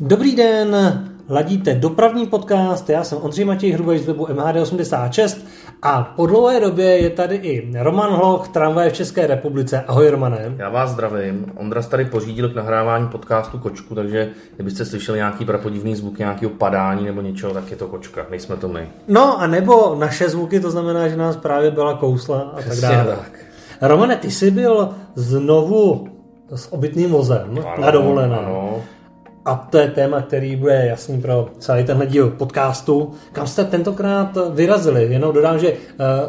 Dobrý den, ladíte dopravní podcast, já jsem Ondřej Matěj Hrubej z webu MHD86 a po dlouhé době je tady i Roman Hloch, tramvaj v České republice. Ahoj Romane. Já vás zdravím. Ondra tady pořídil k nahrávání podcastu kočku, takže kdybyste slyšeli nějaký prapodivný zvuk nějakého padání nebo něčeho, tak je to kočka, nejsme to my. No a nebo naše zvuky, to znamená, že nás právě byla kousla a Přesně tak dále. tak. Romane, ty jsi byl znovu s obytným vozem Ano, na dovolené. Ano. A to je téma, který bude jasný pro celý tenhle díl podcastu. Kam jste tentokrát vyrazili? Jenom dodám, že uh,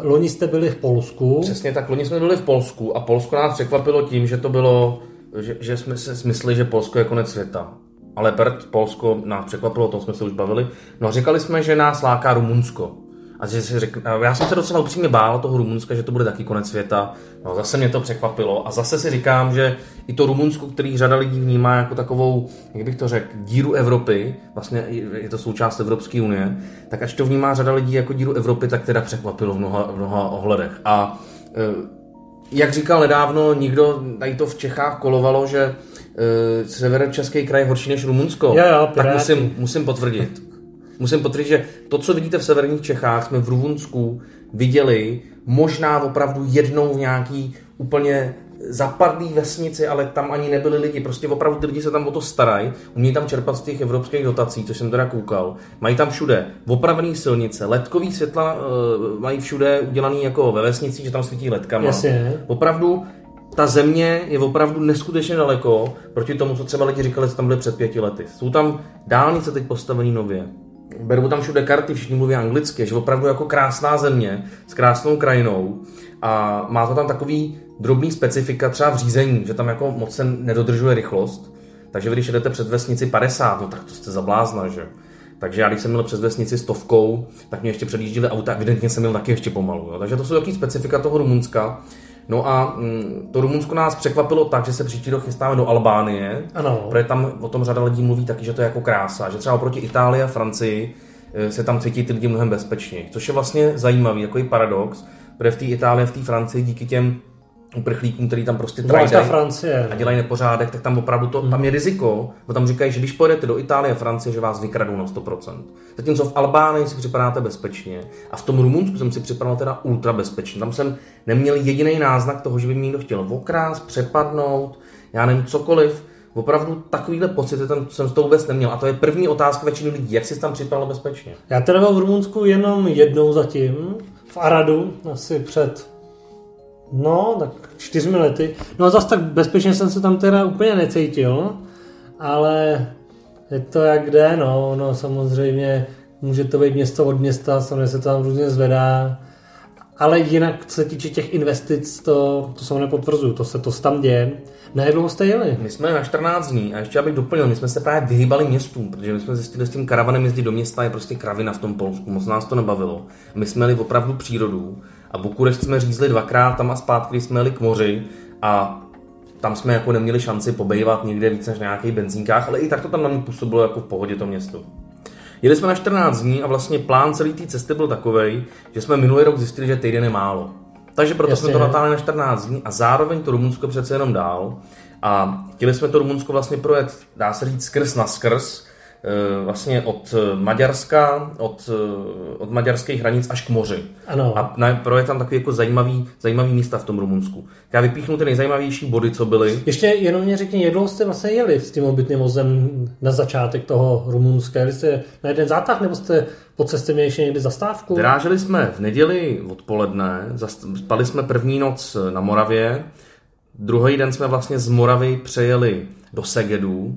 loni jste byli v Polsku. Přesně tak, loni jsme byli v Polsku a Polsko nás překvapilo tím, že to bylo, že, že jsme se mysleli, že Polsko je konec světa. Ale prd, Polsko nás překvapilo, o tom jsme se už bavili. No a říkali jsme, že nás láká Rumunsko. A že si řekl, a já jsem se docela upřímně bál toho Rumunska, že to bude taky konec světa. No zase mě to překvapilo. A zase si říkám, že i to Rumunsko, který řada lidí vnímá jako takovou, jak bych to řekl, díru Evropy, vlastně je to součást Evropské unie, tak až to vnímá řada lidí jako díru Evropy, tak teda překvapilo v mnoha, v mnoha ohledech. A e, jak říkal nedávno, nikdo, tady to v Čechách kolovalo, že e, severočeský kraj je horší než Rumunsko. Jo, jo, tak musím, musím potvrdit. Musím potvrdit, že to, co vidíte v severních Čechách, jsme v Rumunsku viděli možná opravdu jednou v nějaký úplně zapadlý vesnici, ale tam ani nebyli lidi. Prostě opravdu ty lidi se tam o to starají, umí tam čerpat z těch evropských dotací, což jsem teda koukal. Mají tam všude opravené silnice, ledkový světla uh, mají všude udělaný jako ve vesnici, že tam svítí ledkama. Jasně. Opravdu ta země je opravdu neskutečně daleko proti tomu, co třeba lidi říkali, co tam byli před pěti lety. Jsou tam dálnice teď postavený nově. Berou tam všude karty, všichni mluví anglicky, že opravdu jako krásná země s krásnou krajinou a má to tam takový drobný specifika třeba v řízení, že tam jako moc se nedodržuje rychlost, takže když jedete před vesnici 50, no tak to jste zablázna, že? Takže já když jsem měl přes vesnici stovkou, tak mě ještě předjížděli auta, evidentně jsem měl taky ještě pomalu. Jo? Takže to jsou takové specifika toho Rumunska. No a mm, to Rumunsko nás překvapilo tak, že se příští rok chystáme do Albánie, Ano. protože tam o tom řada lidí mluví taky, že to je jako krása, že třeba oproti Itálii a Francii eh, se tam cítí ty lidi mnohem bezpečněji, což je vlastně zajímavý, jako i paradox, protože v té Itálii a v té Francii díky těm uprchlíkům, který tam prostě trajdají Francie. a dělají nepořádek, tak tam opravdu to, tam je riziko, bo tam říkají, že když pojedete do Itálie a Francie, že vás vykradou na 100%. Zatímco v Albánii si připadáte bezpečně a v tom Rumunsku jsem si připadal teda ultra bezpečně. Tam jsem neměl jediný náznak toho, že by mě někdo chtěl okrás, přepadnout, já nevím, cokoliv. Opravdu takovýhle pocity tam jsem z toho vůbec neměl. A to je první otázka většiny lidí, jak jsi tam připadal bezpečně. Já teda byl v Rumunsku jenom jednou zatím, v Aradu, asi před, no, tak čtyřmi lety. No a zase tak bezpečně jsem se tam teda úplně necítil, ale je to jak jde, no, no samozřejmě může to být město od města, samozřejmě se to tam různě zvedá, ale jinak, co se týče těch investic, to, to se nepotvrzuju, to se to tam děje. Na jak jste jeli? My jsme na 14 dní a ještě abych doplnil, my jsme se právě vyhýbali městům, protože my jsme zjistili s tím karavanem jezdit do města je prostě kravina v tom Polsku, moc nás to nebavilo. My jsme jeli opravdu přírodu a Bukurešť jsme řízli dvakrát tam a zpátky, jsme jeli k moři a tam jsme jako neměli šanci pobejvat někde víc než na nějakých benzínkách, ale i tak to tam na mě působilo jako v pohodě to město. Jeli jsme na 14 dní a vlastně plán celé té cesty byl takový, že jsme minulý rok zjistili, že týden je málo. Takže proto Jasně. jsme to natáhli na 14 dní a zároveň to Rumunsko přece jenom dál. A chtěli jsme to Rumunsko vlastně projet, dá se říct, skrz na skrz, vlastně od eh, Maďarska, od, eh, od maďarských hranic až k moři. Ano. A na, projet tam takový jako zajímavý, zajímavý místa v tom Rumunsku. Já vypíchnu ty nejzajímavější body, co byly. Ještě jenom mě řekni, dlouho jste vlastně jeli s tím obytným vozem na začátek toho Rumunska? Jeli jste na jeden zátah, nebo jste po cestě měli ještě někdy zastávku? Vyráželi jsme v neděli odpoledne, spali jsme první noc na Moravě, druhý den jsme vlastně z Moravy přejeli do Segedu,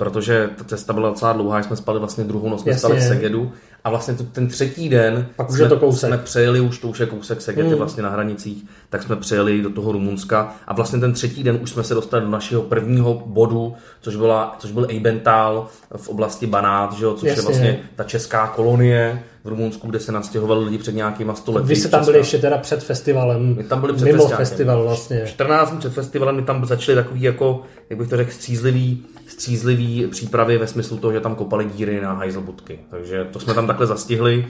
protože ta cesta byla docela dlouhá, jsme spali vlastně druhou noc, jsme Jasně. spali v Segedu a vlastně to, ten třetí den Pak už jsme, to kousek. jsme přejeli, už to už je kousek Seged, je vlastně na hranicích, tak jsme přejeli do toho Rumunska a vlastně ten třetí den už jsme se dostali do našeho prvního bodu, což, byla, což byl Eibental v oblasti Banát, že jo, což Jasně. je vlastně ta česká kolonie v Rumunsku, kde se nastěhovali lidi před nějakýma stolety. Vy jste tam byli ještě teda před festivalem. My tam byli před Mimo festival vlastně. 14 dní před festivalem my tam začaly takový jako, jak bych to řekl, střízlivý, střízlivý přípravy ve smyslu toho, že tam kopali díry na hajzlbudky. Takže to jsme tam takhle zastihli.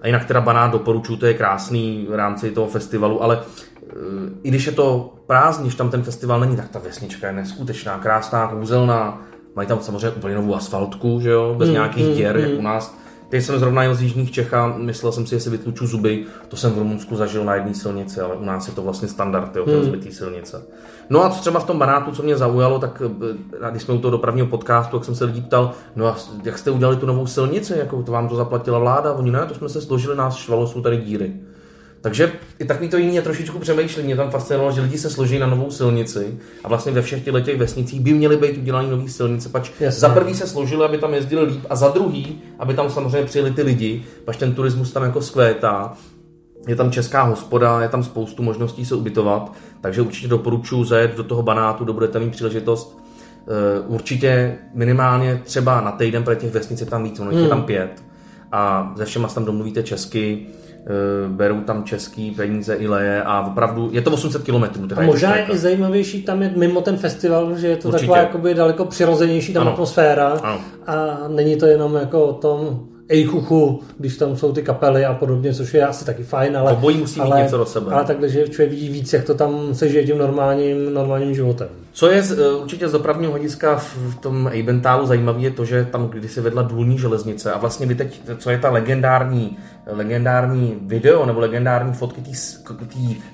A jinak teda banát doporučuji, to je krásný v rámci toho festivalu, ale eh, i když je to prázdný, když tam ten festival není, tak ta vesnička je neskutečná, krásná, kouzelná, mají tam samozřejmě úplně novou asfaltku, že jo, bez Mm, nějakých mm, děr, jak mm. u nás. Teď jsem zrovna jel z Jižních Čech a myslel jsem si, jestli vytluču zuby. To jsem v Rumunsku zažil na jedné silnici, ale u nás je to vlastně standard, jo, ty Hmm. rozbitý silnice. No a co třeba v tom Banátu, co mě zaujalo, tak eh, když jsme u toho dopravního podcastu, tak jsem se lidí ptal, no a jak jste udělali tu novou silnici, jako to vám to zaplatila vláda? Oni ne, to jsme se složili, nás švalo, jsou tady díry. Takže i takový to jiný je trošičku přemýšlení. Mě tam fascinovalo, že lidi se složí na novou silnici a vlastně ve všech těch vesnicích by měly být udělané nové silnice. Pač Jasně. za prvý se složili, aby tam jezdili líp a za druhý, aby tam samozřejmě přijeli ty lidi, pač ten turismus tam jako skvétá. Je tam česká hospoda, je tam spoustu možností se ubytovat, takže určitě doporučuji zajet do toho banátu, kde budete mít příležitost eh, určitě minimálně třeba na týden, protože těch vesnic je tam víc, ono jich je tam pět a ze všema se tam domluvíte česky, berou tam český peníze i leje a opravdu je to 800 km. A možná je i zajímavější tam je mimo ten festival, že je to Určitě. taková jakoby daleko přirozenější tam Ano. atmosféra Ano. a není to jenom jako o tom ejchuchu, když tam jsou ty kapely a podobně, což je asi taky fajn, ale, Obojí musí mít ale, něco do sebe. ale takhle, že člověk vidí víc, jak to tam se žije tím normálním, normálním životem. Co je z, eh, určitě z dopravního hlediska v, v tom Eibentálu zajímavé je to, že tam kdysi vedla důlní železnice a vlastně vy teď, co je ta legendární, legendární video nebo legendární fotky té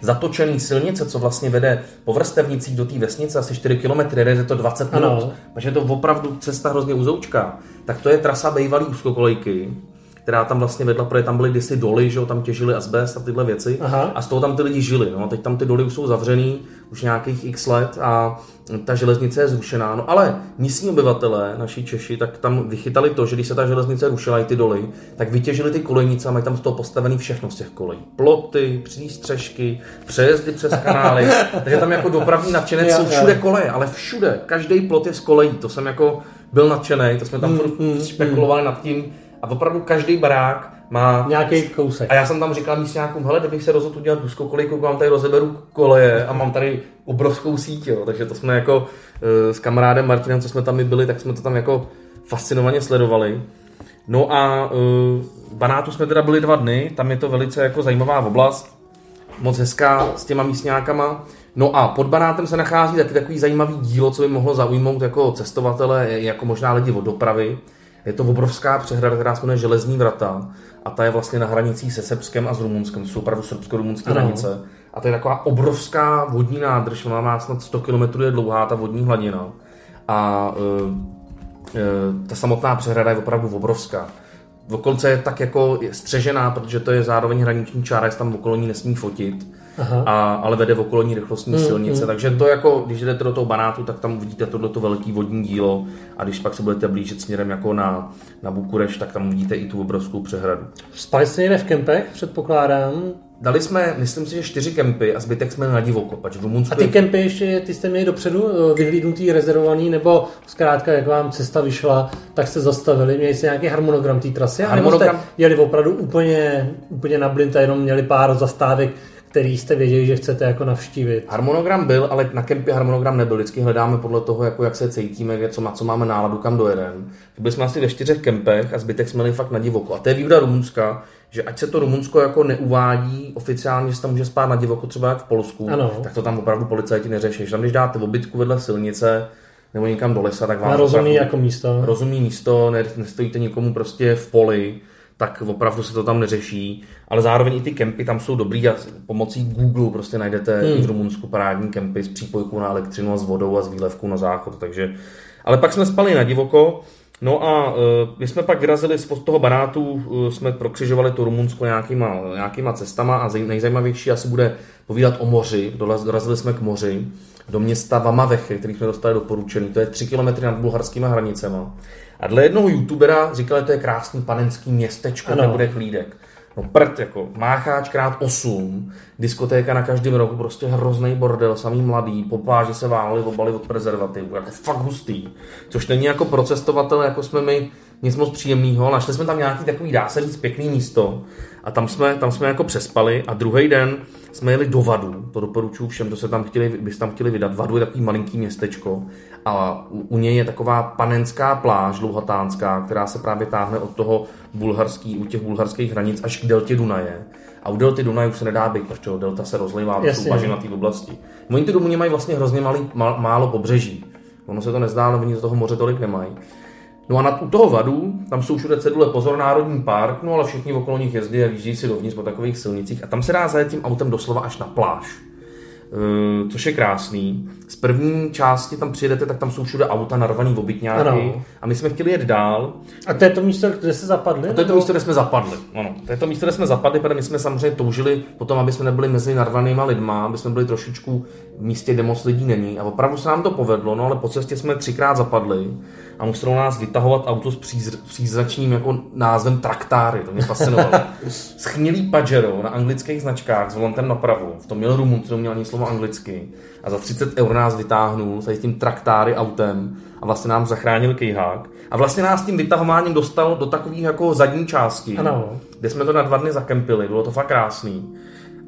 zatočené silnice, co vlastně vede po vrstevnicích do té vesnice asi 4 km, jede to 20 minut, Ano. takže je to opravdu cesta hrozně uzoučká. Tak to je trasa bývalý úzkokolejky, která tam vlastně vedla, protože tam byly kdysi doly, že jo, tam těžili asbest a tyhle věci Aha. a z toho tam ty lidi žili. No. Teď tam ty doly už jsou zavřený už nějakých x let a ta železnice je zrušená. No ale místní obyvatelé, naši Češi, tak tam vychytali to, že když se ta železnice rušila i ty doly, tak vytěžili ty kolejnice a mají tam z toho postavený všechno z těch kolejí. Ploty, přístřežky, přejezdy přes kanály. Takže tam jako dopravní nadšenec jsou všude koleje, ale všude. Každý plot je z kolejí. To jsem jako byl nadšený, to jsme tam Mm, furt mm, špekulovali nad tím. A opravdu každý barák má Nějaký kousek. a já jsem tam říkal místňákům, hele, kdybych se rozhodl udělat úzkou kolejku, vám tady rozeberu koleje a mám tady obrovskou síť, jo. takže to jsme jako eh, s kamarádem Martinem, co jsme tam byli, tak jsme to tam jako fascinovaně sledovali. No a uh, v Banátu jsme teda byli dva dny, tam je to velice jako zajímavá oblast, moc hezká s těma místňákama. No a pod Banátem se nachází taky takový zajímavý dílo, co by mohlo zaujmout jako cestovatele, jako možná lidi od dopravy. Je to obrovská přehrada, která se jmenuje Železní vrata a ta je vlastně na hranicích se Srbskem a s Rumunskem, to jsou opravdu srbsko-rumunské hranice. A to je taková obrovská vodní nádrž, ona má snad 100 km je dlouhá ta vodní hladina. A e, e, ta samotná přehrada je opravdu obrovská. V okolce je tak jako střežená, protože to je zároveň hraniční čára, se tam okolo ní nesmí fotit, Aha. a, ale vede v okolní rychlostní Mm, silnice. mm, Takže to jako, když jdete do toho banátu, tak tam uvidíte tohleto velký vodní dílo a když pak se budete blížit směrem jako na, na Bukureš, tak tam uvidíte i tu obrovskou přehradu. Spali jste někde v kempech, předpokládám. Dali jsme, myslím si, že čtyři kempy a zbytek jsme na divoko, pač v Rumunsku A ty je- kempy ještě, ty jste měli dopředu eh, vyhlídnutý, rezervovaný, nebo zkrátka, jak vám cesta vyšla, tak jste zastavili, měli jste nějaký harmonogram té trasy, harmonogram... nebo jste jeli opravdu úplně, úplně na blind a jenom měli pár zastávek, který jste věděli, že chcete jako navštívit. Harmonogram byl, ale na kempě harmonogram nebyl. Vždycky hledáme podle toho, jako jak se cítíme, co, má, co máme náladu, kam dojedeme. Byli jsme asi ve čtyřech kempech a zbytek jsme jeli fakt na divoko. A to je výhoda Rumunska, že ať se to Rumunsko jako neuvádí oficiálně, že se tam může spát na divoko, třeba jak v Polsku, Ano. tak to tam opravdu policajti neřeší. Že tam, když dáte obytku vedle silnice nebo někam do lesa, tak vám Na opravdu- jako místo. rozumný místo, ne, nestojíte nikomu prostě v poli, tak opravdu se to tam neřeší. Ale zároveň i ty kempy tam jsou dobrý a pomocí Google prostě najdete hmm. i v Rumunsku parádní kempy s přípojkou na elektřinu a s vodou a s výlevkou na záchod. Takže... Ale pak jsme spali na divoko, No a uh, my jsme pak vyrazili z toho banátu, uh, jsme prokřižovali to Rumunsko nějakýma, nějakýma cestama a zaj- nejzajímavější asi bude povídat o moři. Dorazili jsme k moři, do města Vamavechy, který jsme dostali doporučený. To je 3 km nad bulharskými hranicema. A dle jednoho youtubera říkali, že to je krásný panenský městečko, Ano. kde bude chlídek. No prd, jako mácháč krát 8, diskotéka na každém rohu, prostě hrozný bordel, samý mladý, po pláži se váleli obaly od prezervativu, jako fakt hustý. Což není jako pro cestovatele, jako jsme my, nic moc příjemného. Našli jsme tam nějaký takový, dá se říct, pěkný místo a tam jsme, tam jsme jako přespali a druhý den jsme jeli do Vadu, to doporučuji všem, kdo se tam chtěli, by se tam chtěli vydat. Vadu je takový malinký městečko a u, u něj je taková panenská pláž dlouhatánská, která se právě táhne od toho bulharský, u těch bulharských hranic až k deltě Dunaje. A u delty Dunaje už se nedá být, protože delta se rozlivá, to Jasně. jsou bažinaté oblasti. Oni ty Rumuni mají vlastně hrozně malý, má, málo pobřeží. Ono se to nezdá, ale oni z toho moře tolik nemají. No a na, u toho vadu, tam jsou všude cedule pozor národní park, no ale všichni okolo nich jezdí a výjíždí si dovnitř po takových silnicích a tam se dá zajet tím autem doslova až na pláž. Uh, což je krásný. Z první části tam přijedete, tak tam jsou všude auta narvaný v obytňáky Ano. a my jsme chtěli jet dál. A to je to místo, kde se zapadli? A to je to místo, kde jsme zapadli. Ano, to je to místo, kde jsme zapadli, protože my jsme samozřejmě toužili potom, aby jsme nebyli mezi narvanýma lidma, aby jsme byli trošičku v místě, kde moc lidí není. A opravdu se nám to povedlo, no ale po cestě jsme třikrát zapadli a muselo nás vytahovat auto s přízr- přízračným jako názvem traktáry, to mě fascinovalo. Schnilý Pajero na anglických značkách s volantem napravo, v tom měl Rumun, co měl ani slovo anglicky a za 30 eur nás vytáhnul tady s tím traktáry autem a vlastně nám zachránil kejhák. A vlastně nás tím vytahováním dostal do takových jako zadní části, Ano. kde jsme to na dva dny zakempili, bylo to fakt krásný.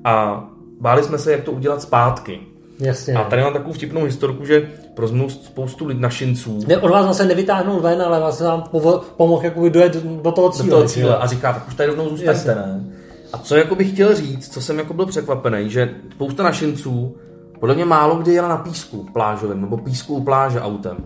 A báli jsme se, jak to udělat zpátky. Jasně. A tady mám takovou vtipnou historku, že pro spoustu lid našinců Ne, od vás zase nevytáhnul ven, ale vlastně vám povo- pomohl jakoby dojet do toho do cíle. toho cíle a říká, tak už tady rovnou zůstaňte, Jasně. ne? A co jako bych chtěl říct, co jsem jako byl překvapený, že spousta našinců podle mě málo kdy jela na písku plážovém, nebo písku u pláže autem.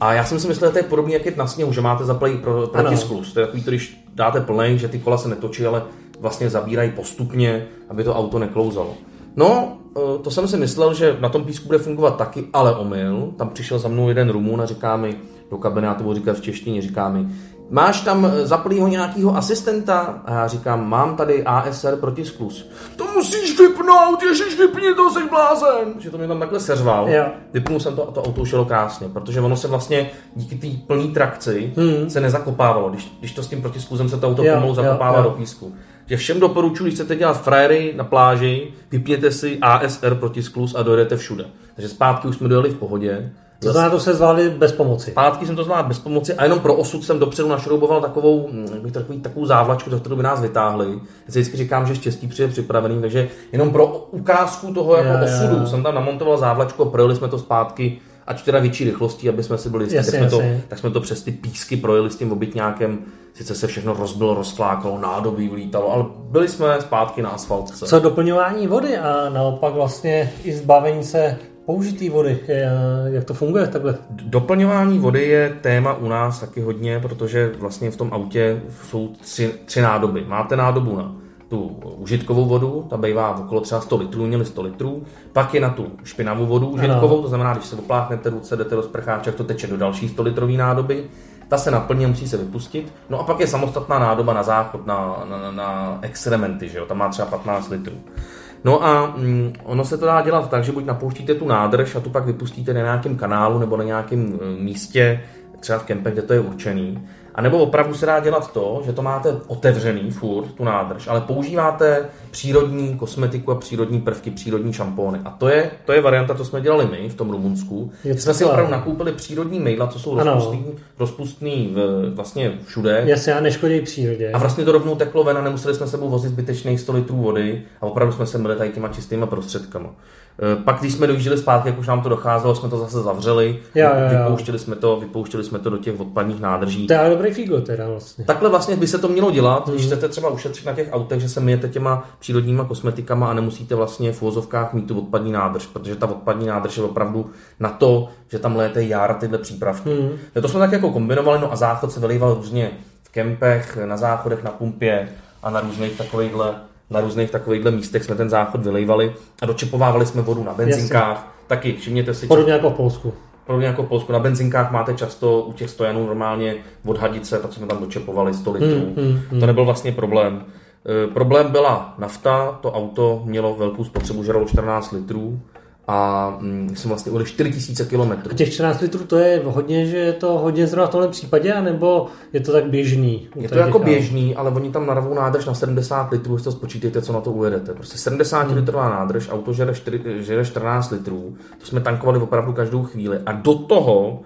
A já jsem si myslel, že to je podobně jak jet na sněhu, že máte zaplej pro, protisklus. To je takový, když dáte plnej, že ty kola se netočí, ale vlastně zabírají postupně, aby to auto neklouzalo. No, eh, to jsem si myslel, že na tom písku bude fungovat taky, ale omyl. Tam přišel za mnou jeden Rumun a říká mi, do kabiny, já to budu říkat v češtině, říká mi, máš tam eh, zaplýho nějakého asistenta? A já říkám, mám tady ASR protisklus. To musíš vypnout, ježiš, vypni to, jsi blázen. Že to mě tam takhle seřval. Jo. Vypnul jsem to a to auto už jelo krásně, protože ono se vlastně díky té plné trakci hmm. se nezakopávalo. Když, když to s tím protiskluzem se to auto Jo, pomalu jo, zakopává jo. do písku. Že všem doporučuji, když chcete dělat frajery na pláži, vypněte si ASR protisklus a dojedete všude. Takže zpátky už jsme dojeli v pohodě. To znamená, to se zvládli bez pomoci. Zpátky jsem to zvládl bez pomoci a jenom pro osud jsem dopředu našrouboval takovou, hm, takový, takovou závlačku, za kterou by nás vytáhli. Já vždycky říkám, že štěstí přijde připravený, takže jenom pro ukázku toho jako jo, osudu jo. jsem tam namontoval závlačku a projeli jsme to zpátky ať teda větší rychlostí, aby jsme si byli jistí, Jasně, tak, jsme to, tak jsme to přes ty písky projeli s tím obytňákem. Sice se všechno rozbilo, rozflákalo, nádobí vlítalo, ale byli jsme zpátky na asfaltce. Co doplňování vody a naopak vlastně i zbavení se použitý vody. Je- Jak to funguje takhle? Doplňování vody je téma u nás taky hodně, protože vlastně v tom autě jsou tři, tři nádoby. Máte nádobu na tu užitkovou vodu, ta bývá v okolo třeba 100 litrů, měli 100 litrů, pak je na tu špinavou vodu užitkovou, to znamená, když se opláchnete ruce, jdete do sprcháče, to teče do další 100 litrové nádoby, ta se naplní a musí se vypustit. No a pak je samostatná nádoba na záchod, na, na, na, na extrementy, že jo? tam má třeba 15 litrů. No a mm, ono se to dá dělat tak, že buď napouštíte tu nádrž a tu pak vypustíte na nějakém kanálu nebo na nějakém e, místě, třeba v kempech, kde to je určený. A nebo opravdu se dá dělat to, že to máte otevřený furt, tu nádrž, ale používáte přírodní kosmetiku a přírodní prvky, přírodní šampóny. A to je, to je varianta, to jsme dělali my v tom Rumunsku. Je jsme si opravdu nakoupili přírodní mydla, co jsou Ano. rozpustný, rozpustný v, vlastně všude. Jasně, a neškodí přírodě. A vlastně to rovnou teklo ven a nemuseli jsme sebou vozit zbytečných 100 litrů vody a opravdu jsme se myli tady těma čistýma prostředkama. E, Pak, když jsme dojížděli zpátky, jak už nám to docházelo, jsme to zase zavřeli, Jo, jo, jo. vypouštěli, jsme to, vypouštěli jsme to do těch odpadních nádrží. To je dobrý figo teda vlastně. Takhle vlastně by se to mělo dělat, Mhm. když chcete třeba ušetřit na těch autech, že se myjete těma přírodníma kosmetikama a nemusíte vlastně v vozovkách mít tu odpadní nádrž, protože ta odpadní nádrž je opravdu na to, že tam léte jára tyhle přípravky. Mhm. To jsme tak jako kombinovali, no a záchod se vylejval různě v kempech, na záchodech, na pumpě a na různých takovýchhle na různých takovýchhle místech jsme ten záchod vylejvali a dočepovávali jsme vodu na benzinkách. Taky, všimněte si, Podobně jako v Polsku. Podobně jako v Polsku. Na benzinkách máte často u těch stojanů normálně od hadice, to jsme tam dočepovali 100 litrů. Hmm, To nebyl vlastně problém. E, problém byla nafta, to auto mělo velkou spotřebu, žralo 14 litrů a mm, jsme vlastně ujeli 4000 km. A těch 14 litrů to je hodně, že je to hodně zrovna v tomhle případě, anebo je to tak běžný? Je to jako běžný, ale oni tam narvou nádrž na 70 litrů, když to spočítejte, co na to ujedete. Prostě 70 litrová nádrž, auto žere, 4, žere 14 litrů, to jsme tankovali opravdu každou chvíli. A do toho,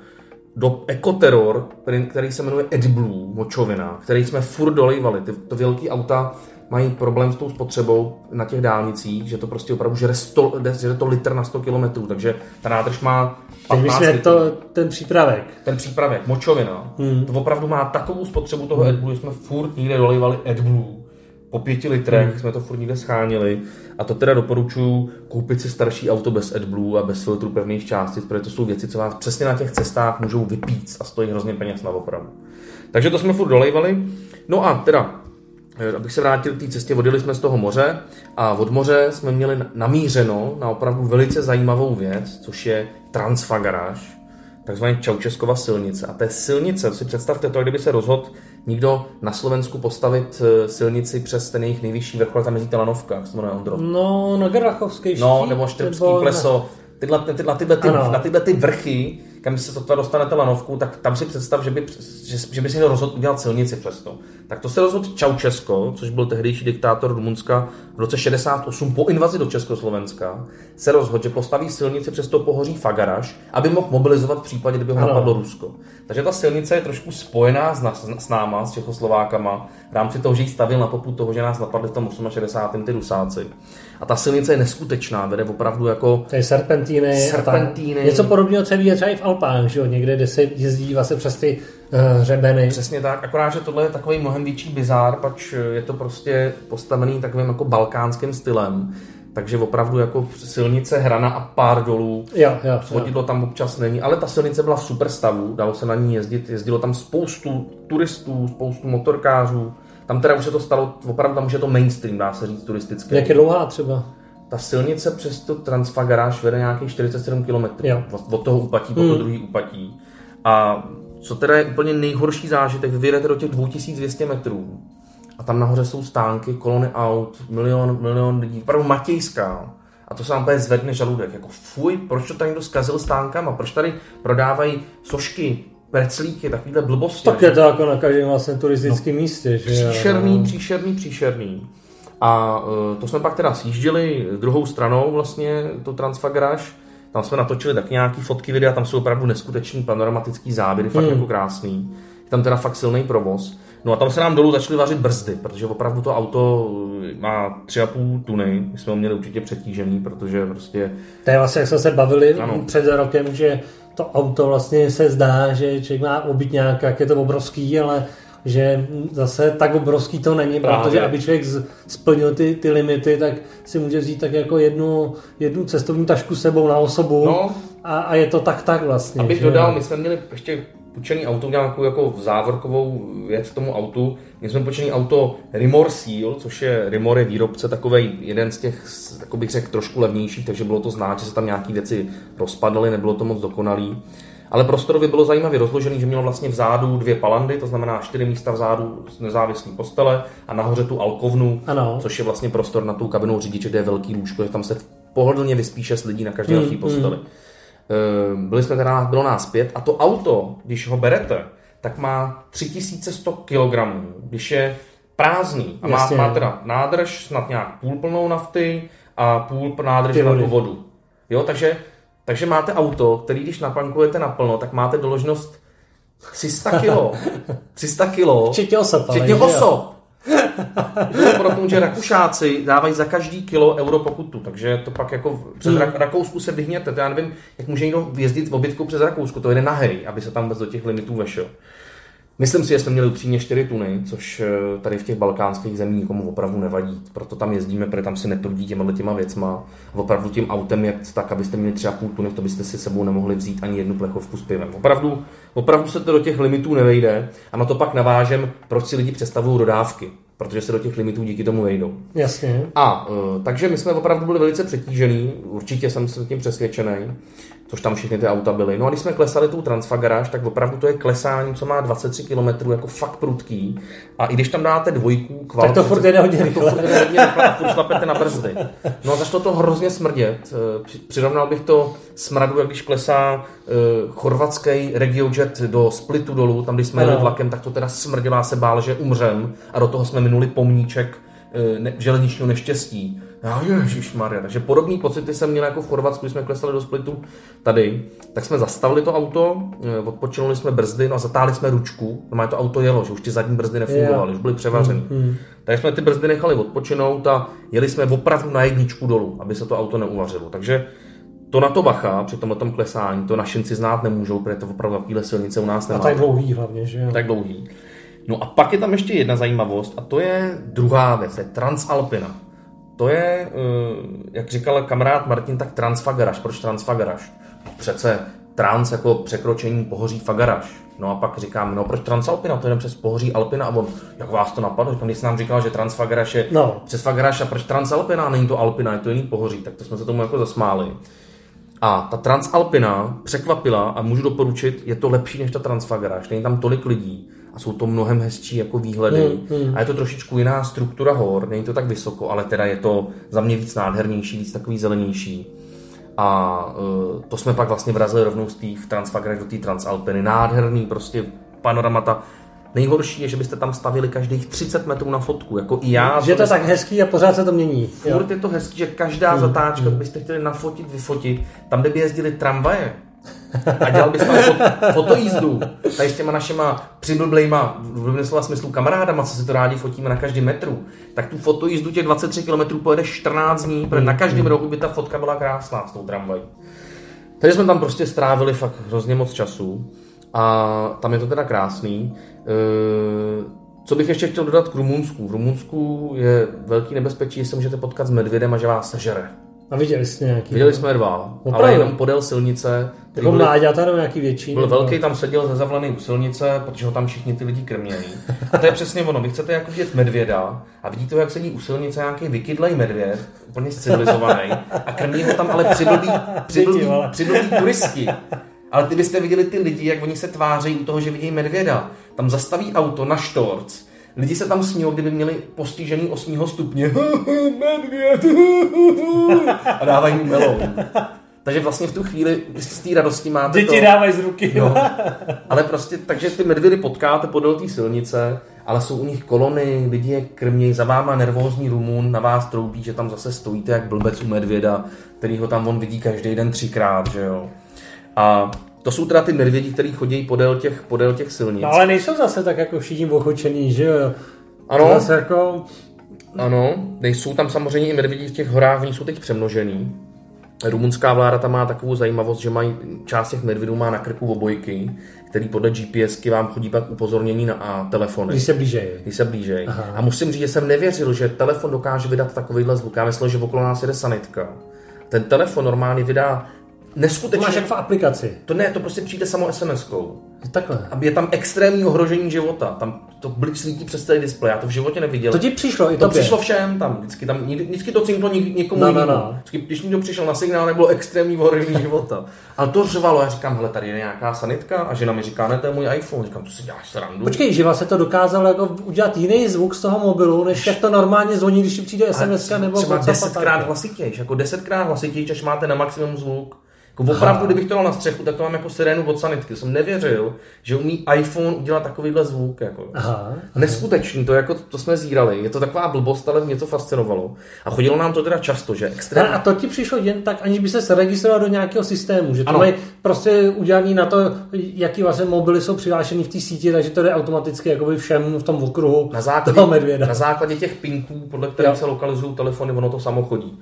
do Ecoterror, který, který se jmenuje AdBlue, močovina, který jsme furt dolejvali. Ty, to velký auta mají problém s tou spotřebou na těch dálnicích, že to prostě opravdu žere, 100, žere to litr na 100 km, takže ta nádrž má Teď 15 myslím, jak litrů to, ten přípravek. ten přípravek, močovina, hmm. to opravdu má takovou spotřebu toho AdBlue, že jsme furt někde dolejvali AdBlue. po pěti litrech hmm. jsme to furt někde schánili a to teda doporučuji koupit si starší auto bez AdBlue a bez filtru pevných částic, protože to jsou věci, co vás přesně na těch cestách můžou vypít a stojí hrozně peněz na opravu. Takže to jsme furt dolejvali. No a teda, abych se vrátil k té cestě, odjeli jsme z toho moře a od moře jsme měli namířeno na opravdu velice zajímavou věc, což je Transfagaráž, takzvaně Čaučeskova silnice. A té silnice, si představte to, kdyby se rozhodl někdo na Slovensku postavit eh, silnici přes ten jejich nejvyšší vrchol, tam jezdí Lanovka, jak se jmenuje Ondro. No, na Grachovský štít. No, nebo Štrbský nebo pleso. Tyhle, tyhle, tyhle, ty, na tyhle ty vrchy kam se to dostanete lanovku, tak tam si představ, že by, že, že by si to rozhodl udělat silnici přesto. Tak to se rozhodl Čaučesko, což byl tehdejší diktátor Rumunska v roce 68 po invazi do Československa, se rozhodl, že postaví silnici přes to pohoří Fagaraš, aby mohl mobilizovat v případě, kdyby ho ano. napadlo Rusko. Takže ta silnice je trošku spojená s, nás, s náma, s Čechoslovákama, v rámci toho, že ji stavil na poput toho, že nás napadli v tom 68. ty Rusáci. A ta silnice je neskutečná, vede opravdu jako... To je serpentíny. serpentíny. Něco podobného, co je třeba i v Alpách, že jo? Někde, kde se jezdí vlastně přes ty hřebeny. Přesně tak, akorát, že tohle je takový mnohem větší bizár, pač je to prostě postavený takovým jako balkánským stylem. Takže opravdu jako silnice hrana a pár dolů. Jo, jo, Svodidlo jo. tam občas není, ale ta silnice byla v super stavu, dalo se na ní jezdit, jezdilo tam spoustu turistů, spoustu motorkářů. Tam teda už se to stalo, opravdu tam už je to mainstream, dá se říct turistické. Jak je dlouhá třeba? Ta silnice přes to Transfagaráž vede nějakých 47 km. Od, od toho upatí hmm. po to druhý upatí. A co teda je úplně nejhorší zážitek, vy vyjedete do těch 2200 metrů a tam nahoře jsou stánky, kolony aut, milion, milion lidí, opravdu Matějská. A to se vám zvedne žaludek. Jako fuj, proč to tady někdo zkazil stánkama? Proč tady prodávají sošky, preclíky, takovýhle blbosti. Tak je to jako na každém vlastně turistickém no, místě. Že příšerný, příšerný, příšerný. A uh, to jsme pak teda sjížděli druhou stranou vlastně, to Transfagaráž. Tam jsme natočili tak nějaký fotky, videa, tam jsou opravdu neskutečný panoramatický záběry, fakt hmm. jako krásný. Je tam teda fakt silný provoz. No a tam se nám dolů začaly vařit brzdy, protože opravdu to auto eh, má 3,5 tuny. My jsme ho měli určitě přetížený, protože prostě... To je vlastně, jak jsme se bavili ano. před rokem, že to auto vlastně se zdá, že člověk má obyt nějak, jak je to obrovský, ale že zase tak obrovský to není, Právě. protože aby člověk splnil ty, ty limity, tak si může vzít tak jako jednu, jednu cestovní tašku sebou na osobu no. a, a je to tak tak vlastně. Abych že? dodal, my jsme měli ještě půjčený auto, nějakou jako závorkovou věc k tomu autu. My jsme půjčený auto Rimor Seal, což je Rimor je výrobce takový jeden z těch, jako bych řekl, trošku levnějších, takže bylo to znát, že se tam nějaké věci rozpadaly, nebylo to moc dokonalý. Ale prostorově bylo zajímavě rozložený, že mělo vlastně vzadu dvě palandy, to znamená čtyři místa vzadu nezávislý postele a nahoře tu alkovnu, ano. což je vlastně prostor na tu kabinu řidiče, kde je velký lůžko, že tam se pohodlně vyspí šest lidí na každé hmm, posteli. Hmm. Byli jsme teda, bylo nás pět a to auto, když ho berete, tak má 3100 kg, když je prázdný a má, má teda nádrž snad nějak půl plnou nafty a půl nádrž na tu vodu. Jo, takže takže máte auto, který když napankujete naplno, tak máte doložnost 300 kilo. 300 kilo. Včetně osob. Včetně osob. Proto, že Rakušáci dávají za každý kilo euro pokutu, takže to pak jako přes hmm. Rakousku se vyhněte. To já nevím, jak může někdo jezdit v obytku přes Rakousku, to jde na hry, aby se tam do těch limitů vešel. Myslím si, že jsme měli upřímně 4 tuny, což eh, tady v těch balkánských zemích nikomu opravdu nevadí. Proto tam jezdíme, protože tam si neprudí těma těma věcma. Opravdu tím autem jet tak, abyste měli 3,5 tuny, to byste si sebou nemohli vzít ani jednu plechovku s pivem. Opravdu, opravdu se to do těch limitů nevejde a na to pak navážem, proč si lidi představují dodávky protože se do těch limitů díky tomu vejdou. Jasně. A uh, takže my jsme opravdu byli velice přetížený, určitě jsem se tím přesvědčený což tam všechny ty auta byly. No a když jsme klesali tu Transfagaráž, tak opravdu to je klesání, co má 23 km, jako fakt prudký. A i když tam dáte dvojku, kvalitu, tak to furt jde hodně rychle. To furt jde hodně rychle a furt šlapete na brzdy. No a začalo to hrozně smrdět. Eh, přirovnal bych to smradu, jak když klesá uh, chorvatský regiojet do Splitu dolů, tam když jsme jeli vlakem, tak to teda smrdělá se bál, že umřem a do toho jsme minuli pomníček ne, železničního neštěstí. Já, Ježíš Maria. Takže podobný pocity jsem měl jako v Chorvatsku, když jsme klesali do Splitu tady. Tak jsme zastavili to auto, eh, odpočinuli jsme brzdy, no a zatáhli jsme ručku. No to auto jelo, že už ty zadní brzdy nefungovaly, už byly převařeny. Mm, mm. Takže jsme ty brzdy nechali odpočinout a jeli jsme opravdu na jedničku dolů, aby se to auto neuvařilo. Takže to na to bacha, při tomhle tom klesání, to našinci znát nemůžou, protože to opravdu takovýhle silnice u nás nemá. A tak dlouhý hlavně, že jo? Tak dlouhý. No a pak je tam ještě jedna zajímavost a to je druhá věc, je Transalpina. To je, eh, jak říkal kamarád Martin, tak Transfagaraš. Proč Transfagaraš? Přece trans jako překročení pohoří Fagaraš. No a pak říkám, no proč Transalpina, to jdem přes pohoří Alpina a on, jak vás to napadlo, říkám, když jsi nám říkal, že Transfagaraš je No. přes Fagaraš a proč Transalpina, a není to Alpina, je to jiný pohoří, tak to jsme se tomu jako zasmáli. A ta Transalpina překvapila a můžu doporučit, je to lepší než ta Transfagaráž. Není tam tolik lidí a jsou to mnohem hezčí jako výhledy. Hmm, A je to trošičku jiná struktura hor, není to tak vysoko, ale teda je to za mě víc nádhernější, víc takový zelenější. A uh, to jsme pak vlastně vrazili rovnou z té v Transfagaráž do té Transalpiny. Nádherný prostě panoramata. Nejhorší je, že byste tam stavili každých 30 metrů na fotku, jako i já. Že je to tak hezký a pořád se to mění. Jo. Furt je to hezký, že každá zatáčka, byste chtěli nafotit, vyfotit, tam, kde by jezdili tramvaje, a dělal bys tam fot, fotojízdu, tady s těma našima přiblblejma, v slova smyslu kamarádama, co si to rádi fotíme na každém metru, tak tu fotojízdu těch 23 km pojede 14 dní, protože na každém rohu by ta fotka byla krásná s tou tramvají. Takže jsme tam prostě strávili fakt hrozně moc času a tam je to teda krásný. Co bych ještě chtěl dodat k Rumunsku? V Rumunsku je velký nebezpečí, že se můžete potkat s medvědem a že vás sežere. A viděli jste nějaký? Viděli jsme dva, Opravdu? ale jenom podél silnice. Jako byl, mláďata nebo nějaký větší? byl nebo- velký, tam seděl zazavlený u silnice, protože ho tam všichni ty lidi krmějí. A to je přesně ono. Vy chcete jako vidět medvěda a vidíte ho, jak sedí u silnice nějaký vykydlej medvěd, úplně civilizovaný, a krmí ho tam ale Děti, vole. přiblbý turisti. Ale ty byste viděli ty lidi, jak oni se tváří u toho, že vidí medvěda. Tam zastaví auto na štorc, Lidi se tam smějou, kdyby měli postižený 8. stupně. Medvěd. A dávají mu melou. Takže vlastně v tu chvíli z té radosti máte Děti to. dávají z ruky. No, ale prostě, takže ty medvědy potkáte podél té silnice, ale jsou u nich kolony, lidi je krmějí, za váma nervózní Rumun na vás troubí, že tam zase stojíte jak blbec u medvěda, který ho tam on vidí každý den třikrát, že jo. A to jsou teda ty medvědi, který chodí podél těch, podél těch silnic. No ale nejsou zase tak jako všichni ochočený, že jo? Ano. To Zase jako... Ano, nejsou tam samozřejmě i medvědi v těch horách, oni jsou teď přemnožený. Rumunská vláda tam má takovou zajímavost, že mají část těch medvědů má na krku obojky, který podle GPSky vám chodí pak upozornění na a telefony. Když se blížejí. Když se blížej. Aha. A musím říct, že jsem nevěřil, že telefon dokáže vydat takovýhle zvuk. Já myslel, že okolo nás jede sanitka. Ten telefon normálně vydá To neskutečně... máš jak v aplikaci. To ne, to prostě přijde samo SMS-kou. Takhle. A je tam extrémní ohrožení života. Tam to blíž svítí přes celý displej. Já to v životě neviděl. To ti přišlo i To tobě. přišlo všem tam, vždycky, tam, vždycky to cinklo něk- někomu No, no, jinému. no. Vždycky, když někdo přišel na signál, nebylo extrémní ohrožení života. Ale to řvalo, já říkám, hele, tady je nějaká sanitka a žena mi říká, ne, to je můj iPhone. Říkám, to si děláš srandu. Počkej, že vlastně to dokázalo jako udělat jiný zvuk z toho mobilu, než jak to normálně zvoní, když ti přijde SMS nebo třeba desetkrát hlasitější, jako desetkrát hlasitější, až máte na maximum zvuk. Jako opravdu, kdybych to dal na střechu, tak to mám jako sirénu od sanitky. Jsem nevěřil, že umí iPhone udělat takovýhle zvuk. Jako. Aha. Neskutečný, to, jako, to jsme zírali. Je to taková blbost, ale mě to fascinovalo. A chodilo nám to teda často, že Ale extrémně. a to ti přišlo jen tak, aniž by se registroval do nějakého systému, že to Ano. mají prostě udělaný na to, jaký vlastně mobily jsou přihlášený v té síti, takže to jde automaticky jakoby všem v tom okruhu Na základě, toho medvěda. na základě těch pinků, podle kterých se lokalizují telefony, ono to samo chodí.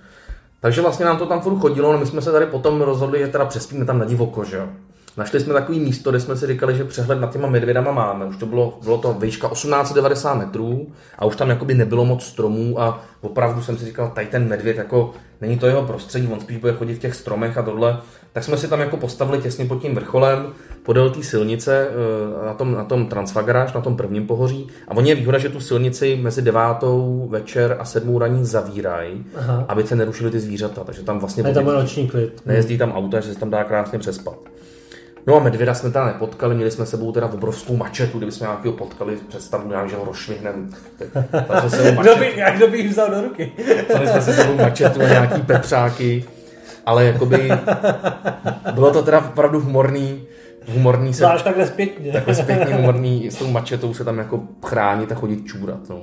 Takže vlastně nám to tam furt chodilo, no my jsme se tady potom rozhodli, že teda přespíme tam na divoko, že jo. Našli jsme takový místo, kde jsme si říkali, že přehled nad těma medvědama máme. Už to bylo, bylo to výška 1890 metrů a už tam jakoby nebylo moc stromů a opravdu jsem si říkal, tady ten medvěd jako není to jeho prostředí, on spíš bude chodit v těch stromech a tohle. Tak jsme si tam jako postavili těsně pod tím vrcholem, podél té silnice, eh, na tom, na tom Transfagaráž, na tom prvním pohoří. A oni je výhoda, že tu silnici mezi devátou večer a sedmou raní zavírají, aby se nerušily ty zvířata. Takže tam vlastně Ne, tam je noční klid. nejezdí tam auta, že se tam dá krásně přespat. No a medvěda jsme tam nepotkali, měli jsme sebou teda obrovskou mačetu, kdyby jsme nějakého potkali, představu nějak, že ho sebou Kdo by, jak kdo by vzal do ruky? vzali jsme se sebou mačetu a nějaký pepřáky, ale jakoby bylo to teda opravdu humorný, humorný se Zvlášť takhle zpětně. takhle zpětně humorný s tou mačetou se tam jako chránit a chodit čůrat. No.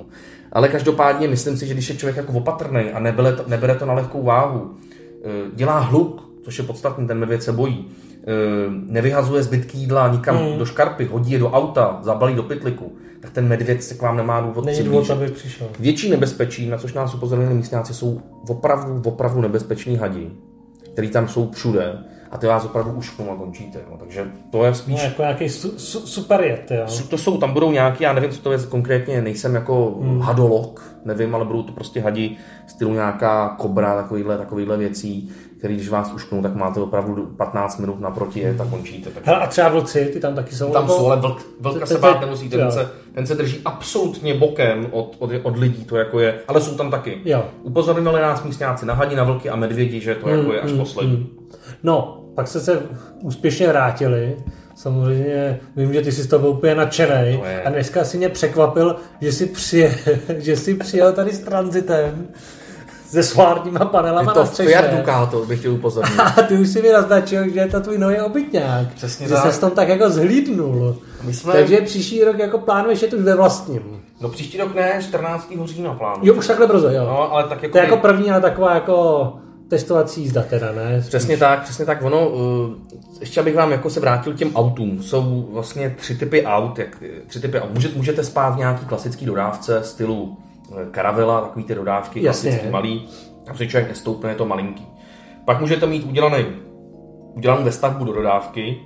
Ale každopádně myslím si, že když je člověk jako opatrný a nebere to, nebere to na lehkou váhu, eh, dělá hluk, což je podstatný, ten medvěd se bojí, eh, nevyhazuje zbytky jídla nikam Hmm. do škarpy, hodí je do auta, zabalí do pytliku, tak ten medvěd se k vám nemá důvod Není důvod, aby přišel. Větší nebezpečí, na což nás upozornili místňáci, jsou opravdu, opravdu nebezpeční hadi, který tam jsou všude. a ty vás opravdu ušknou a končíte. No. Takže to je spíš... No, jako nějaký su, su, super jet, jo. To jsou, tam budou nějaký, já nevím, co to je konkrétně, nejsem jako hmm. hadolog, nevím, ale budou to prostě hadi stylu nějaká kobra, takovýhle, takovýhle věcí, který když vás ušknou, tak máte opravdu 15 minut naproti jet a končíte. Takže... Hele, a třeba vlci, ty tam taky jsou? Tam jsou, ale vlk, vlka se bát nemusíte, ten se, ten se drží absolutně bokem od, od, od lidí, to jako je, ale jsou tam taky. Jo. Upozorňovali nás místňáci na hadí, na vlky a medvědi, že to mm, jako je až mm, poslední. Mm. No, pak se se úspěšně vrátili, Samozřejmě vím, že ty jsi z toho úplně nadšený. A dneska si mě překvapil, že jsi, přijel, že jsi přijel tady s transitem se solárníma panelama je to na střeše. Fiat Ducato, bych chtěl upozornit. A ty už si mi naznačil, že je to tvůj nový obytňák. Přesně že tak. se tom tak jako zhlídnul. My jsme... Takže příští rok jako plánuješ je tu ve vlastním. No příští rok ne, 14. října plánu. Jo, už takhle brzo, jo. No, ale tak jako... To je jako první, ale taková jako testovací jízda teda, ne? Spíš. Přesně tak, přesně tak. Ono, uh, ještě abych vám jako se vrátil k těm autům. Jsou vlastně tři typy aut. Jak, tři typy aut. Můžete, můžete spát v nějaký klasický dodávce stylu Caravela, takový ty dodávky, Jasně. klasický malý. Tam se člověk nestoupne, je to malinký. Pak můžete mít udělaný, udělaný ve stavbu do dodávky,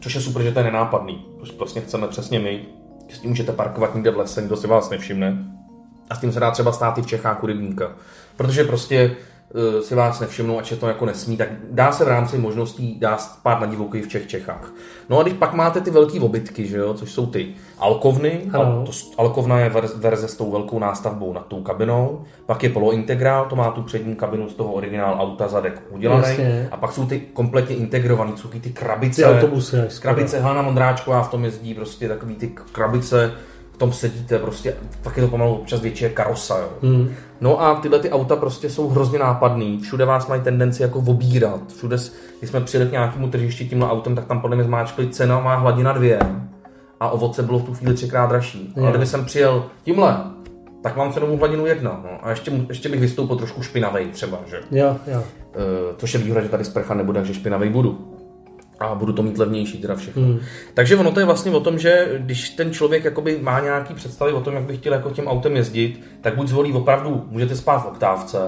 což je super, že to je nenápadný. To vlastně chceme přesně my. S tím můžete parkovat někde v lese, nikdo si vás nevšimne. A s tím se dá třeba stát i v Čechách u rybníka. Protože prostě si vás nevšimnou, ať je to jako nesmí, tak dá se v rámci možností dá spát na divouky v Čech Čechách. No a když pak máte ty velké obytky, že jo, což jsou ty alkovny, al, to, alkovna je verze s tou velkou nástavbou nad tou kabinou, pak je polointegrál, to má tu přední kabinu z toho originál auta zadek udělaný, a pak jsou ty kompletně integrovaný, jsou ty krabice, ty autobusy, krabice Hana Mondráčková v tom jezdí, prostě takový ty krabice, v tom sedíte, prostě, tak je to pomalu občas větší karosa, jo. Hmm. No a tyhle ty auta prostě jsou hrozně nápadný, všude vás mají tendenci jako obírat, všude, když jsme přijeli k nějakému tržišti tímhle autem, tak tam podle mě zmáčkli cena má hladina dvě a ovoce bylo v tu chvíli třikrát dražší. Ale kdyby jsem přijel tímhle, tak mám cenovou hladinu jedna. No. A ještě, ještě bych vystoupil trošku špinavej třeba, že? Jo, jo. E, což je výhoda, že tady sprcha nebude, takže špinavej budu a budu to mít levnější teda všechno. Hmm. Takže ono to je vlastně o tom, že když ten člověk jakoby má nějaký představy o tom, jak by chtěl jako tím autem jezdit, tak buď zvolí opravdu, můžete spát v oktávce,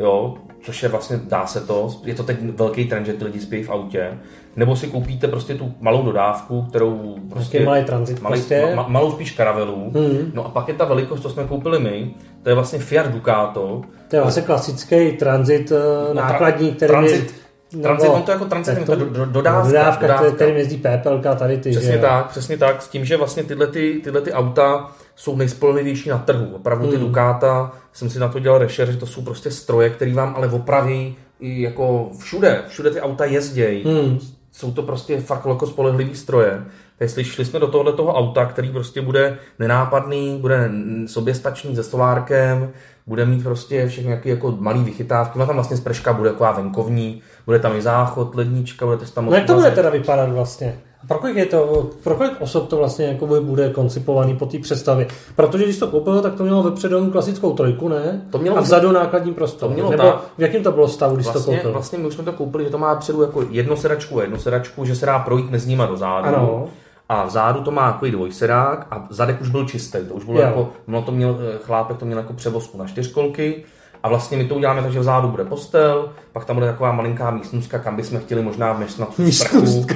jo, což je vlastně, dá se to, je to teď velký trend, že ty lidi spí v autě, nebo si koupíte prostě tu malou dodávku, kterou prostě... malý transit malý, prostě. ma, malou spíš karavelu. Hmm. No a pak je ta velikost, co jsme koupili my, to je vlastně Fiat Ducato. To je vlastně klasický transit no, nákladní, který transit, je Transit, on to jako transit, to, do, do, dodávka. Dodávka, dodávka. kterým jezdí PPLka, tady ty. Přesně že? tak, přesně tak, s tím, že vlastně tyhle, ty, tyhle ty auta jsou nejspolehlivější na trhu. Opravdu ty hmm. Ducata, jsem si na to dělal rešer, že to jsou prostě stroje, které vám ale opraví i jako všude, všude ty auta jezdějí. Hmm. Jsou to prostě fakt jako spolehlivý stroje. Takže šli jsme do tohohle toho auta, který prostě bude nenápadný, bude soběstačný se solárkem, bude mít prostě všechny nějaké jako malý vychytávky, má tam vlastně sprška, bude taková venkovní, bude tam i záchod, lednička, bude tam No jak to bude teda vypadat vlastně? A pro kolik, je to, pro kolik osob to vlastně jako bude koncipovaný po té představě? Protože když to koupil, tak to mělo vepředu klasickou trojku, ne? To mělo a vzadu nákladní prostor. To mělo Nebo tak. v jakém to bylo stavu, když vlastně, to koupil? Vlastně my už jsme to koupili, že to má předu jako jednu sedačku a jednu sedačku, že se dá projít mezi nimi do zádu. Ano. A vzadu to má jako dvojsedák a zadek už byl čistý. To už bylo jo. jako, ono to měl, eh, chlápek to měl jako převozku na čtyřkolky a vlastně my to uděláme tak, že vzadu bude postel, pak tam bude taková malinká místnostka, kam bychom chtěli možná vměstnat tu sprchu.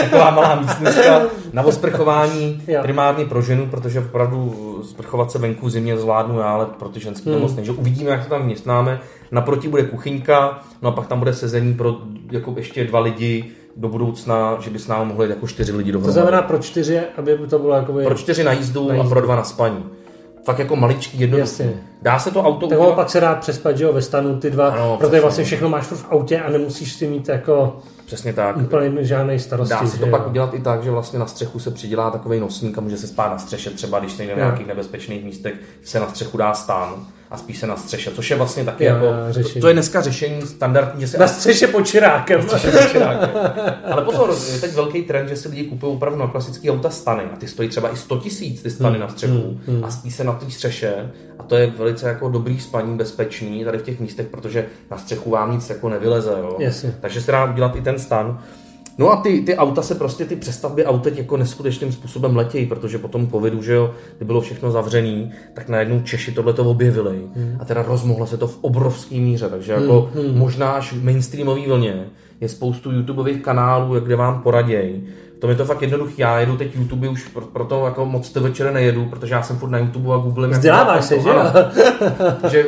Taková malá místnostka na osprchování, primárně pro ženu, protože opravdu sprchovat se venku zimě zvládnu já, ale pro ty ženský hmm. to moc. Uvidíme, jak to tam vměstnáme. Naproti bude kuchyňka, no a pak tam bude sezení pro jako ještě dva lidi, do budoucna, že by s námi mohli jako čtyři lidi dohromady. To znamená pro čtyři, aby to bylo jako... Pro čtyři na jízdu, na jízdu. a pro dva na spaní fakt jako maličký, jednoduchý. Dá se to auto Tak udělat? pak se dá přespat, že jo, ve stanu ty dva, ano, protože vlastně všechno máš v autě a nemusíš si mít jako Přesně tak. Úplně žádný starosti. Dá se to pak udělat i tak, že vlastně na střechu se přidělá takový nosník a může se spát na střeše, třeba když jste v nějakých nebezpečných místech, se na střechu dá stán a spí se na střeše, což je vlastně taky Já, jako, to, to, je dneska řešení standardní. Že se na střeše pod čirákem. Ale pozor, je teď velký trend, že si lidi kupují opravdu na klasický auta stany a ty stojí třeba i 100 tisíc ty stany hmm. na střechu hmm. hmm. a spí se na té střeše a to je velice jako dobrý spaní, bezpečný tady v těch místech, protože na střechu vám nic jako nevyleze. Jo? Jasně. Takže se dá udělat i ten stan. No a ty, ty auta se prostě, ty přestavby aut teď jako neskutečným způsobem letějí, protože po tom covidu, že jo, kdy bylo všechno zavřený, tak najednou Češi tohle to objevili hmm. a teda rozmohlo se to v obrovské míře, takže jako hmm. Hmm. možná až v mainstreamový vlně je spoustu YouTubeových kanálů, kde vám poradějí, to je to fakt jednoduchý. Já jedu teď YouTube už, proto jako moc ty večer nejedu, protože já jsem furt na YouTube a Google. Vzděláváš se, že jo? že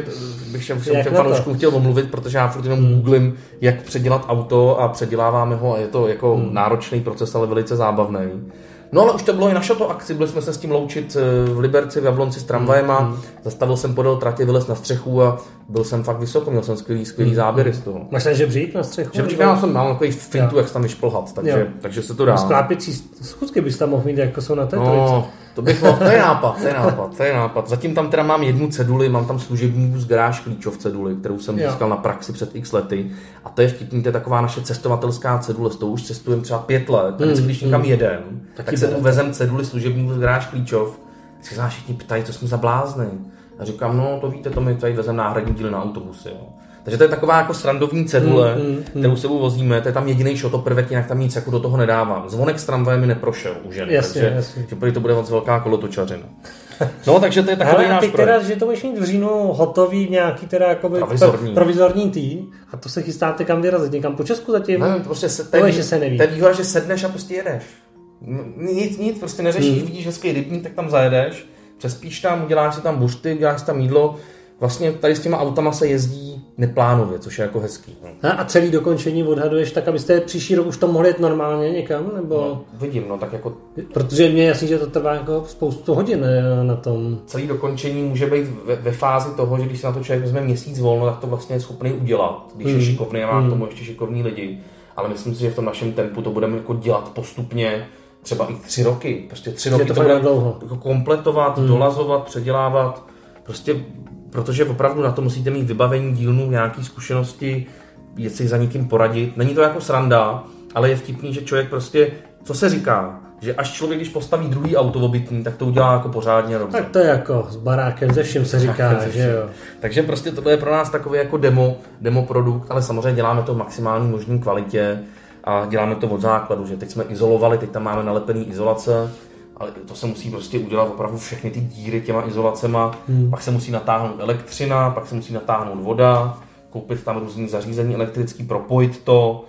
bych všem, všem, všem fanouškům chtěl omluvit, protože já furt jenom hmm. googlím, jak předělat auto a předěláváme ho a je to jako hmm. náročný proces, ale velice zábavný. No ale už to bylo i na to akci, byli jsme se s tím loučit eh, v Liberci, v Jablonci s tramvajem a mm. zastavil jsem podél tratě, vylez na střechu a byl jsem fakt vysoko, měl jsem skvělý, skvělý mm. záběry z toho. Máš ten žebřík na střechu? Žebřík já jsem mal takový fintu, jak tam vyšplhat, takže, takže se to dá. Sklápěcí schůzky bys tam mohl mít, jako jsou na té no, to bych mohl, to je nápad, to je nápad, to je nápad. Zatím tam teda mám jednu ceduli, mám tam služební z garáž klíčov ceduli, kterou jsem jo. získal na praxi před x lety. A to je vtipný, to je taková naše cestovatelská cedule, s tou už cestujeme třeba pět let. Tak mm, když někam mm. jedem, tak, tak se uvezem ceduli služební z garáž klíčov. Si se všichni ptají, co jsme za blázny. A říkám, no to víte, to my tady vezem náhradní díly na autobusy. Jo. Takže to je taková jako srandovní cedule, mm, mm, mm. kterou sebou vozíme, to je tam jediný šotoprvek, jinak tam nic jako do toho nedávám. Zvonek s tramvajem mi neprošel už jen, jasně, takže jasně. Že to bude moc velká kolotočařina. No, takže to je takový Ale náš ty teda, že to budeš mít v říjnu hotový nějaký teda jakoby provizorní. provizorní tý a to se chystáte kam vyrazit, někam po Česku zatím? Ne, prostě se, to je, že se neví. To je výhoda, že sedneš a prostě jedeš. Nic, nic, prostě neřešíš, hmm. vidíš hezký rybník, tak tam zajedeš, přespíš tam, uděláš si tam bušty, uděláš si tam jídlo, vlastně tady s těma autama se jezdí neplánově, což je jako hezký. No. A celý dokončení odhaduješ tak, abyste příští rok už to mohli jet normálně někam? Nebo... No, vidím, no tak jako... Protože mě jasný, že to trvá jako spoustu hodin eh, na tom. Celý dokončení může být ve, ve fázi toho, že když se na to člověk vezme měsíc volno, tak to vlastně je schopný udělat, když hmm. je šikovný a má hmm. k tomu ještě šikovný lidi. Ale myslím si, že v tom našem tempu to budeme jako dělat postupně, třeba i tři roky. Prostě tři roky to, to budeme jako kompletovat, hmm. dolazovat, předělávat. Prostě protože opravdu na to musíte mít vybavení dílnu, nějaké zkušenosti, jet si za někým poradit. Není to jako sranda, ale je vtipný, že člověk prostě, co se říká, že až člověk, když postaví druhý auto obytný, tak to udělá jako pořádně dobře. Tak to je jako s barákem, ze vším se říká, že jo. Takže prostě to je pro nás takový jako demo, demo produkt, ale samozřejmě děláme to v maximální možné kvalitě a děláme to od základu, že teď jsme izolovali, teď tam máme nalepený izolace, ale to se musí prostě udělat opravdu všechny ty díry těma izolacema, hmm. pak se musí natáhnout elektřina, pak se musí natáhnout voda, koupit tam různý zařízení elektrický, propojit to,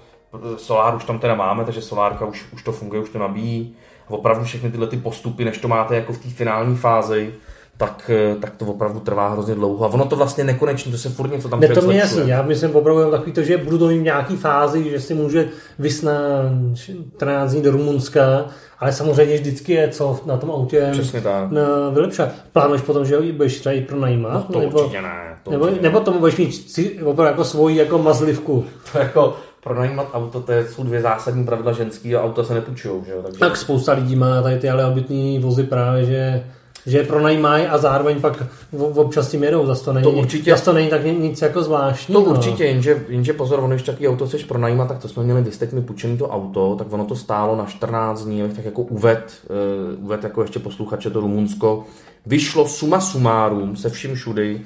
solár už tam teda máme, takže solárka už, už to funguje, už to nabíjí. A opravdu všechny tyhle ty postupy, než to máte jako v té finální fázi, tak, tak to opravdu trvá hrozně dlouho. A ono to vlastně nekonečně, to se furt něco tam Ne, to mě jasný, já myslím opravdu takový to, že budu to mít v nějaký fázi, že si může vysnat 14 dní do Rumunska ale samozřejmě vždycky je co na tom autě Přesně tak. Vylepšat. Plánuješ potom, že ho budeš třeba i pronajímat? No to nebo, určitě ne. To nebo, určitě nebo tomu budeš mít opravdu jako svoji jako mazlivku. To jako pronajímat auto, to jsou dvě zásadní pravidla ženský a auta se nepůjčují. Že Takže... Tak spousta lidí má tady ty ale obytný vozy právě, že že je pronajímají a zároveň pak občas tím jedou. Zase to není, to určitě, zase to není tak nic jako zvláštní. To určitě, jenže, jenže pozor, ono, když takový auto chceš pronajímat, tak to jsme měli, vy jste mi půjčený to auto, tak ono to stálo na 14 dní, tak jako uved, uh, uved jako ještě posluchače to Rumunsko. Vyšlo suma sumárum se vším všudy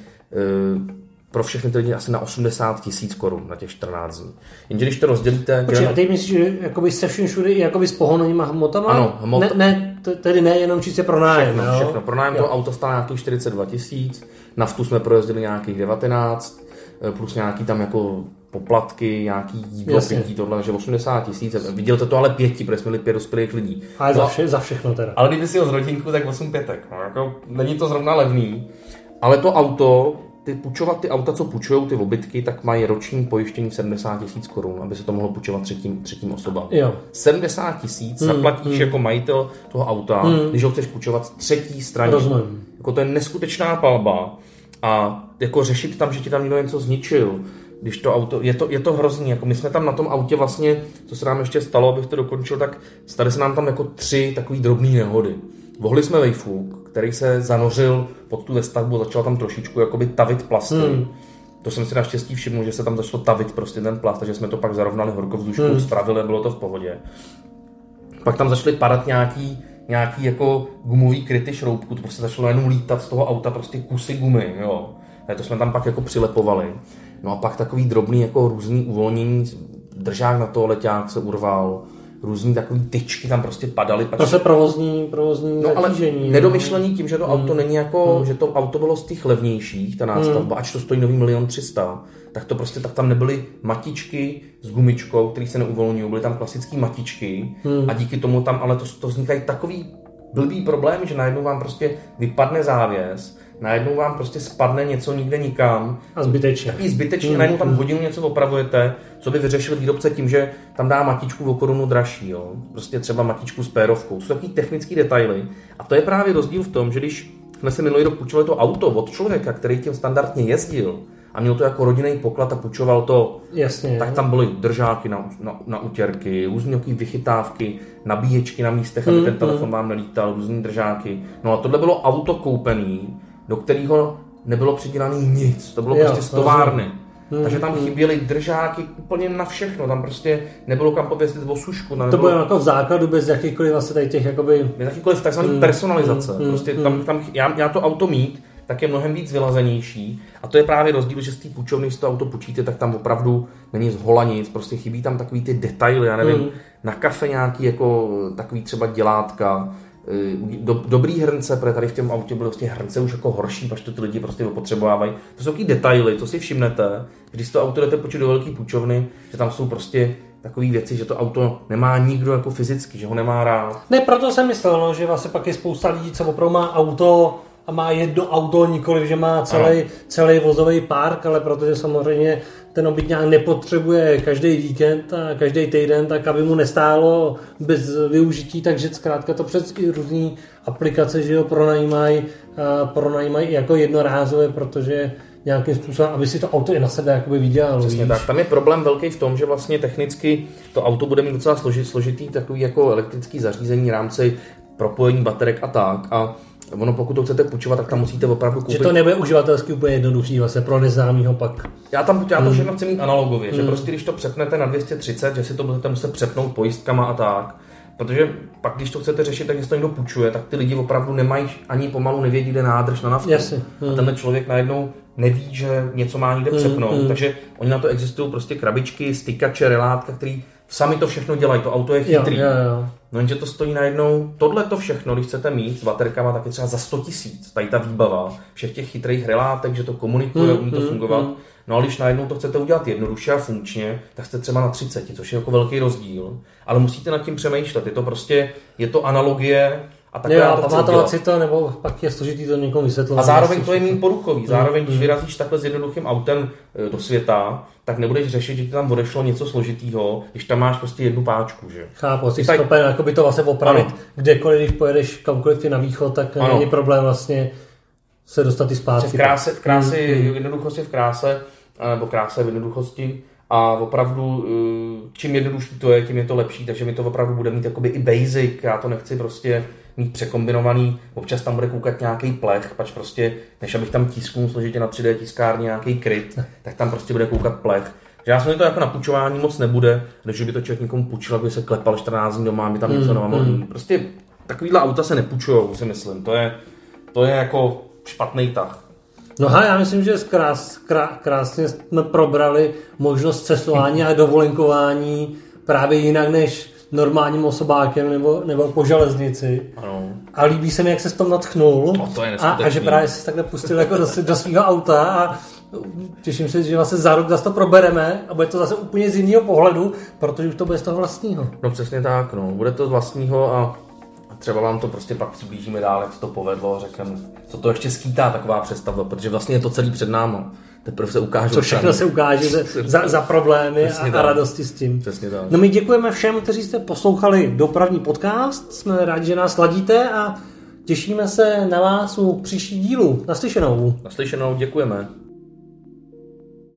uh, pro všechny ty lidi asi na 80 tisíc korun na těch 14 dní. Jenže když to rozdělíte... Počkej, a teď myslíš, že jakoby se vším všude jakoby s pohonnýma hmotama? Ano, hmot... ne, ne, tedy ne jenom čistě pro nájem. Všechno, jo? všechno. Pro nájem to auto stálo nějakých 42 tisíc, naftu jsme projezdili nějakých 19, eh, plus nějaký tam jako poplatky, nějaký jídlo, pití, tohle, že 80 tisíc. Viděl to ale pěti, protože jsme měli pět dospělých lidí. Ale za, vše, za všechno teda. Ale kdyby si ho z rodinku, tak 8 pětek. No, jako, není to zrovna levný. Ale to auto ty půjčovat ty auta, co půjčují ty obytky, tak mají roční pojištění 70 tisíc korun, aby se to mohlo půjčovat třetím, třetím osobám. Jo. 70 tisíc hmm, zaplatíš hmm. jako majitel toho auta, hmm. když ho chceš půjčovat třetí straně. Rozumím. Jako to je neskutečná palba a jako řešit tam, že ti tam někdo něco zničil, když to auto, je to, je to hrozný, jako my jsme tam na tom autě vlastně, co se nám ještě stalo, abych to dokončil, tak stali se nám tam jako tři takové drobné nehody. Vohli jsme vejfuk, který se zanořil pod tu stavbu, začal tam trošičku jakoby tavit plasty. Hmm. To jsem si naštěstí všiml, že se tam začalo tavit prostě ten plast, takže jsme to pak zarovnali horkovzdušku, hmm. spravili, bylo to v pohodě. Pak tam začaly padat nějaký, nějaký jako gumový kryty šroubku, to prostě začalo jenom lítat z toho auta prostě kusy gumy, jo. A to jsme tam pak jako přilepovali. No a pak takový drobný jako různý uvolnění, držák na to leťák se urval, různý takový tyčky tam prostě padaly. To se provozní, provozní no, ale zatížení. nedomyšlení tím, že to auto není jako, že to auto bylo z těch levnějších, ta nástavba, ač to stojí nový milion třista, tak to prostě, tak tam nebyly matičky s gumičkou, které se neuvolňují, byly tam klasické matičky a díky tomu tam ale to, to vznikají takový blbý problém, že najednou vám prostě vypadne závěs, najednou vám prostě spadne něco nikde nikam. A zbytečně. Takový zbytečně, mm. najednou tam hodinu něco opravujete, co by vyřešil výrobce tím, že tam dá matičku o korunu dražší, jo? prostě třeba matičku s pérovkou. To jsou takový technické detaily. A to je právě rozdíl v tom, že když jsme si minulý rok půjčovali to auto od člověka, který tím standardně jezdil, a měl to jako rodinný poklad a půjčoval to, Jasně. tak tam byly držáky na, na, na utěrky, různé vychytávky, nabíječky na místech, aby Mm, ten telefon vám nelítal, různé držáky. No a tohle bylo auto koupený, do kterého nebylo přidělaný nic. To bylo Jo, prostě z továrny. Mm, Takže tam chyběly držáky úplně na všechno. Tam prostě nebylo kam pověsit osušku. Tam To bylo nebylo jako v základu bez jakýchkoliv vlastně tady těch jakoby... bez jakýkoliv takzvaný personalizace. mm, prostě mm. tam, tam, já, já to auto mít, tak je mnohem víc vylazenější. A to je právě rozdíl, že z té půjčovny, když to auto půjčíte, tak tam opravdu není z hola nic, prostě chybí tam takový ty detaily, já nevím, Mm. na kafe nějaký jako takový třeba dělátka, do, dobrý hrnce, protože tady v tom autě byly prostě hrnce už jako horší, pač to ty lidi prostě opotřebovávají. To jsou takový detaily, to si všimnete, když to auto jdete počít do velké půjčovny, že tam jsou prostě takové věci, že to auto nemá nikdo jako fyzicky, že ho nemá rád. Ne, proto jsem myslel, no, že vlastně pak je spousta lidí, co opravdu má auto a má jedno auto, nikoli, že má celý, celý vozový park, ale protože samozřejmě ten obytňák nepotřebuje každý víkend a každý týden, tak aby mu nestálo bez využití, takže zkrátka to přes různé aplikace, že ho pronajímají, a pronajímají jako jednorázové, protože nějakým způsobem, aby si to auto i na sebe jakoby vydělalo. Přesně víš. tak. Tam je problém velký v tom, že vlastně technicky to auto bude mít docela složit, složitý takový jako elektrický zařízení, rámci propojení baterek a tak. A ono pokud to chcete půjčovat, tak tam musíte opravdu koupit. Že to nebude uživatelsky úplně jednoduchý vlastně pro neznámýho pak. Já tam já to Hmm. všechno chci mít analogově, že prostě když to přepnete na 230, že si to budete muset přepnout pojistkama a tak. Protože pak, když to chcete řešit, tak když to někdo půjčuje, tak ty lidi opravdu nemají ani pomalu nevědí, kde nádrž na naftu. Jasně. A Hmm. tenhle člověk najednou neví, že něco má někde přepnout. hmm. Takže oni na to existují prostě krabičky, stykače, relátka, který sami to všechno dělají. To auto je Jo, chytrý. jo, jo. No jenže to stojí najednou, tohle to všechno, když chcete mít s baterkama, tak je třeba za 100 tisíc, tady ta výbava, všech těch chytrých relátek, že to komunikuje, Mm, umí to mm, fungovat. mm. No a když najednou to chcete udělat jednoduše a funkčně, tak jste třeba na 30, což je jako velký rozdíl. Ale musíte nad tím přemýšlet, je to prostě, je to analogie a takhle Jo, já to pamatovat si to, nebo pak je složitý to někomu vysvětlovat. A zároveň to je méně poruchový. Zároveň, Mm, když vyrazíš takhle s jednoduchým autem e, do světa, tak nebudeš řešit, že ti tam odešlo něco složitýho, když tam máš prostě jednu páčku, že? Chápu, jsi Tady- schopen jakoby to vlastně opravit Ano. kdekoliv, když pojedeš kamkoliv i na východ, tak Ano. není problém vlastně se dostat i zpátky. v kráse, v kráse Mm, mm. jednoduchosti v kráse, nebo kráse v jednoduchosti a opravdu eh, čím jednodušší to je, tím je to lepší, takže mi to opravdu bude mít jakoby i basic, já to nechci prostě mít překombinovaný, občas tam bude koukat nějaký plech, pač prostě, než abych tam tisknul složitě na 3D tiskárně nějaký kryt, tak tam prostě bude koukat plech. Že já jsem to jako na půjčování moc nebude, než by to člověk někomu půjčil, aby se klepal 14 dní doma, aby tam něco Mm, mm, Prostě takovýhle auta se nepůjčujou, si myslím. To je, to je jako špatný tah. No a já myslím, že krás, krá, krásně jsme probrali možnost cestování a dovolenkování právě jinak než normálním osobákem nebo, nebo po železnici. Ano. A líbí se mi, jak se s tom natchnul. No, to je a, a že právě se takhle pustil jako do, do svého auta a těším se, že vlastně za rok zase to probereme a bude to zase úplně z jiného pohledu, protože už to bude z toho vlastního. No přesně tak, no. Bude to z vlastního a a třeba vám to prostě pak přiblížíme dál, jak se to povedlo, řekneme, co to ještě skýtá taková přestavba, protože vlastně je to celý před náma. Teprve se ukáže. Co všechno se ukáže za, za, za problémy a tak. radosti s tím. Přesně tak. No my děkujeme všem, kteří jste poslouchali dopravní podcast. Jsme rádi, že nás sladíte a těšíme se na vás u příští dílu. Naslyšenou. Naslyšenou, děkujeme.